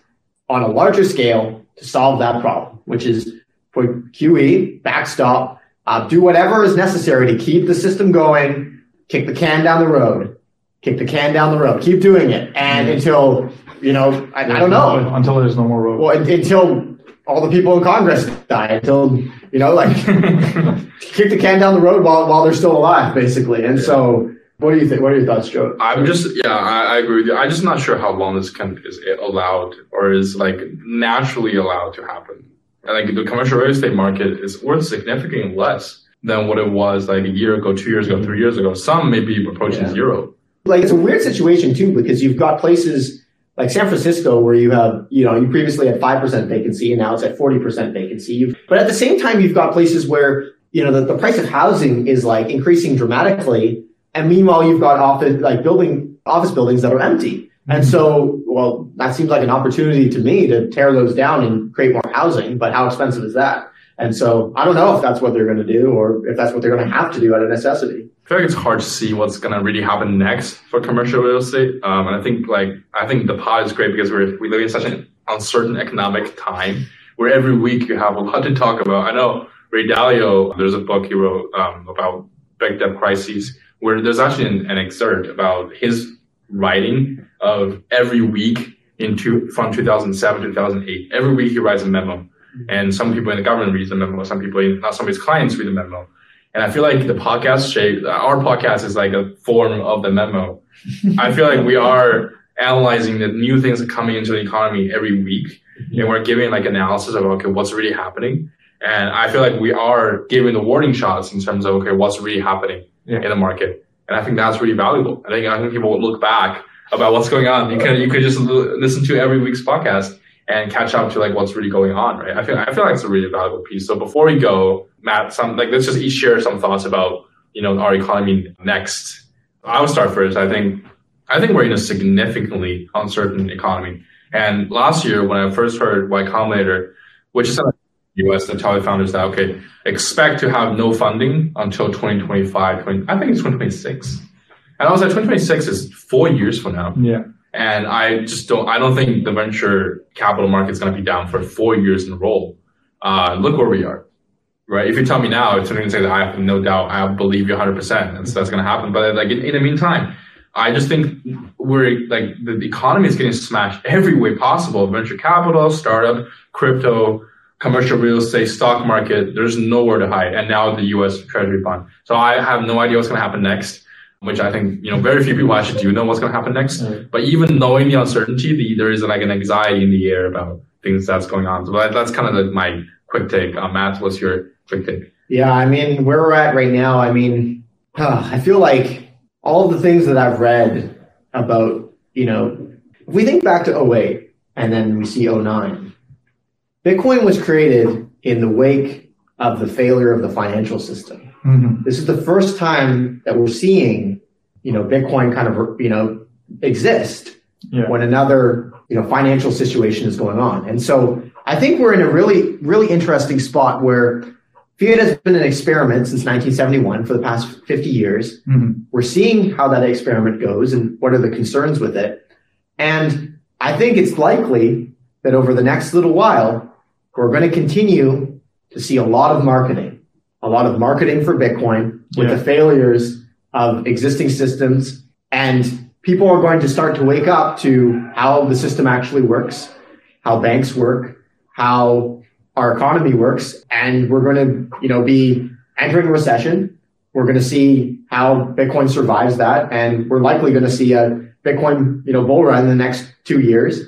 on a larger scale to solve that problem, which is put QE, backstop, uh, do whatever is necessary to keep the system going, kick the can down the road, kick the can down the road, keep doing it, and until you know, I, I don't know, Until there's no more road. well, until all the people in Congress die, until you know, like kick the can down the road while while they're still alive, basically. And so, what do you think? What are your thoughts, Joe? I'm just, yeah, I, I agree with you. I'm just not sure how long this can, is allowed or is like naturally allowed to happen. And like the commercial real estate market is worth significantly less than what it was like a year ago, two years ago, three years ago. Some may be approaching Yeah. zero. like it's a weird situation too because you've got places like San Francisco where you have you know you previously had five percent vacancy and now it's at forty percent vacancy. You've, but at the same time, you've got places where you know the, the price of housing is like increasing dramatically, and meanwhile you've got office like building office buildings that are empty. And mm-hmm. so, well, that seems like an opportunity to me to tear those down and create more housing. But how expensive is that? And so, I don't know if that's what they're going to do or if that's what they're going to have to do out of necessity. I feel like it's hard to see what's gonna really happen next for commercial real estate. Um, and I think like I think the pod is great because we're we live in such an uncertain economic time where every week you have a lot to talk about. I know Ray Dalio, there's a book he wrote um, about big debt crises where there's actually an, an excerpt about his writing of every week into from 2007 2008. Every week he writes a memo, Mm-hmm. and some people in the government read the memo. Some people, not some of his clients, read the memo. And I feel like the podcast shape, our podcast is like a form of the memo. I feel like we are analyzing the new things that are coming into the economy every week, mm-hmm. and we're giving like analysis of okay, what's really happening. And I feel like we are giving the warning shots in terms of okay, what's really happening Yeah. in the market. And I think that's really valuable. I think I think people will look back about what's going on. You can you could just listen to every week's podcast and catch up to like what's really going on, right? I feel I feel like it's a really valuable piece. So before we go, Matt, some like let's just each share some thoughts about you know our economy next. I will start first. I think I think we're in a significantly uncertain economy. And last year, when I first heard Y Combinator, which is US that tell founders that okay, expect to have no funding until 2025. 20, I think it's 2026. And I was like, 2026 is four years from now. yeah. And I just don't, I don't think the venture capital market is going to be down for four years in a row. Uh, look where we are, right? If you tell me now, it's going to say that I have no doubt, I believe you 100%. That's, that's going to happen. But like in, in the meantime, I just think we're like the, the economy is getting smashed every way possible. Venture capital, startup, crypto, commercial real estate, stock market. There's nowhere to hide. And now the U.S. Treasury bond. So I have no idea what's going to happen next which I think, you know, very few people actually do know what's going to happen next. Right. But even knowing the uncertainty, the, there is like an anxiety in the air about things that's going on. So that, that's kind of the, my quick take. Uh, Matt, what's your quick take? Yeah, I mean, where we're at right now, I mean, huh, I feel like all of the things that I've read about, you know, if we think back to 08 and then we see 09, Bitcoin was created in the wake of the failure of the financial system. hmm This is the first time that we're seeing, you know, Bitcoin kind of, you know, exist Yeah. when another you know financial situation is going on. And so I think we're in a really really interesting spot where fiat has been an experiment since 1971 for the past 50 years. hmm We're seeing how that experiment goes and what are the concerns with it. And I think it's likely that over the next little while we're going to continue to see a lot of marketing, a lot of marketing for Bitcoin with Yeah. the failures of existing systems and people are going to start to wake up to how the system actually works, how banks work, how our economy works, and we're going to, you know, be entering a recession. We're going to see how Bitcoin survives that, and we're likely going to see a Bitcoin, you know, bull run in the next two years.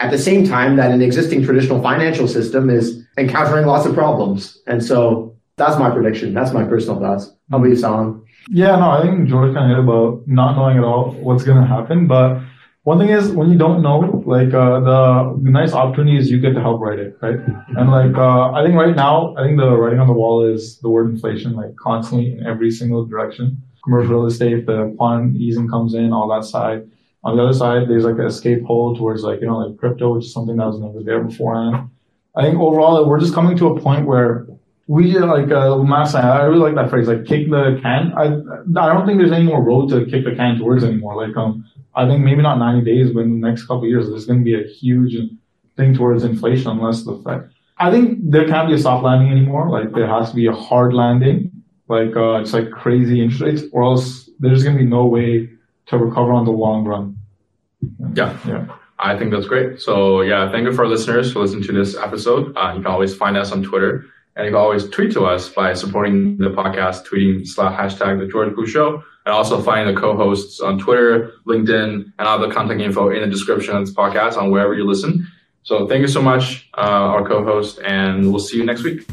At the same time, that an existing traditional financial system is encountering lots of problems, and so that's my prediction. That's my personal thoughts. How about you, Soham? Yeah, no, I think George kind of hit about not knowing at all what's going to happen. But one thing is when you don't know, like uh, the, nice opportunity is you get to help write it, right? And like uh, I think right now, I think the writing on the wall is the word inflation, like constantly in every single direction. Commercial real estate, the quantitative easing comes in, all that side. On the other side, there's like an escape hole towards like you know like crypto, which is something that was never there beforehand. I think overall, we're just coming to a point where we like uh, Massa. I really like that phrase, like kick the can. I I don't think there's any more road to kick the can towards anymore. Like um, I think maybe not 90 days, but in the next couple of years, there's going to be a huge thing towards inflation unless the Fed. I think there can't be a soft landing anymore. Like there has to be a hard landing. Like uh, it's like crazy interest rates, or else there's going to be no way to recover on the long run. Yeah. Yeah. I think that's great. So yeah, thank you for our listeners for listening to this episode. Uh, you can always find us on Twitter and you can always tweet to us by supporting the podcast, tweeting slash hashtag the George Pu Show. And also find the co-hosts on Twitter, LinkedIn, and other contact info in the description of this podcast on wherever you listen. So thank you so much, uh, our co-host, and we'll see you next week.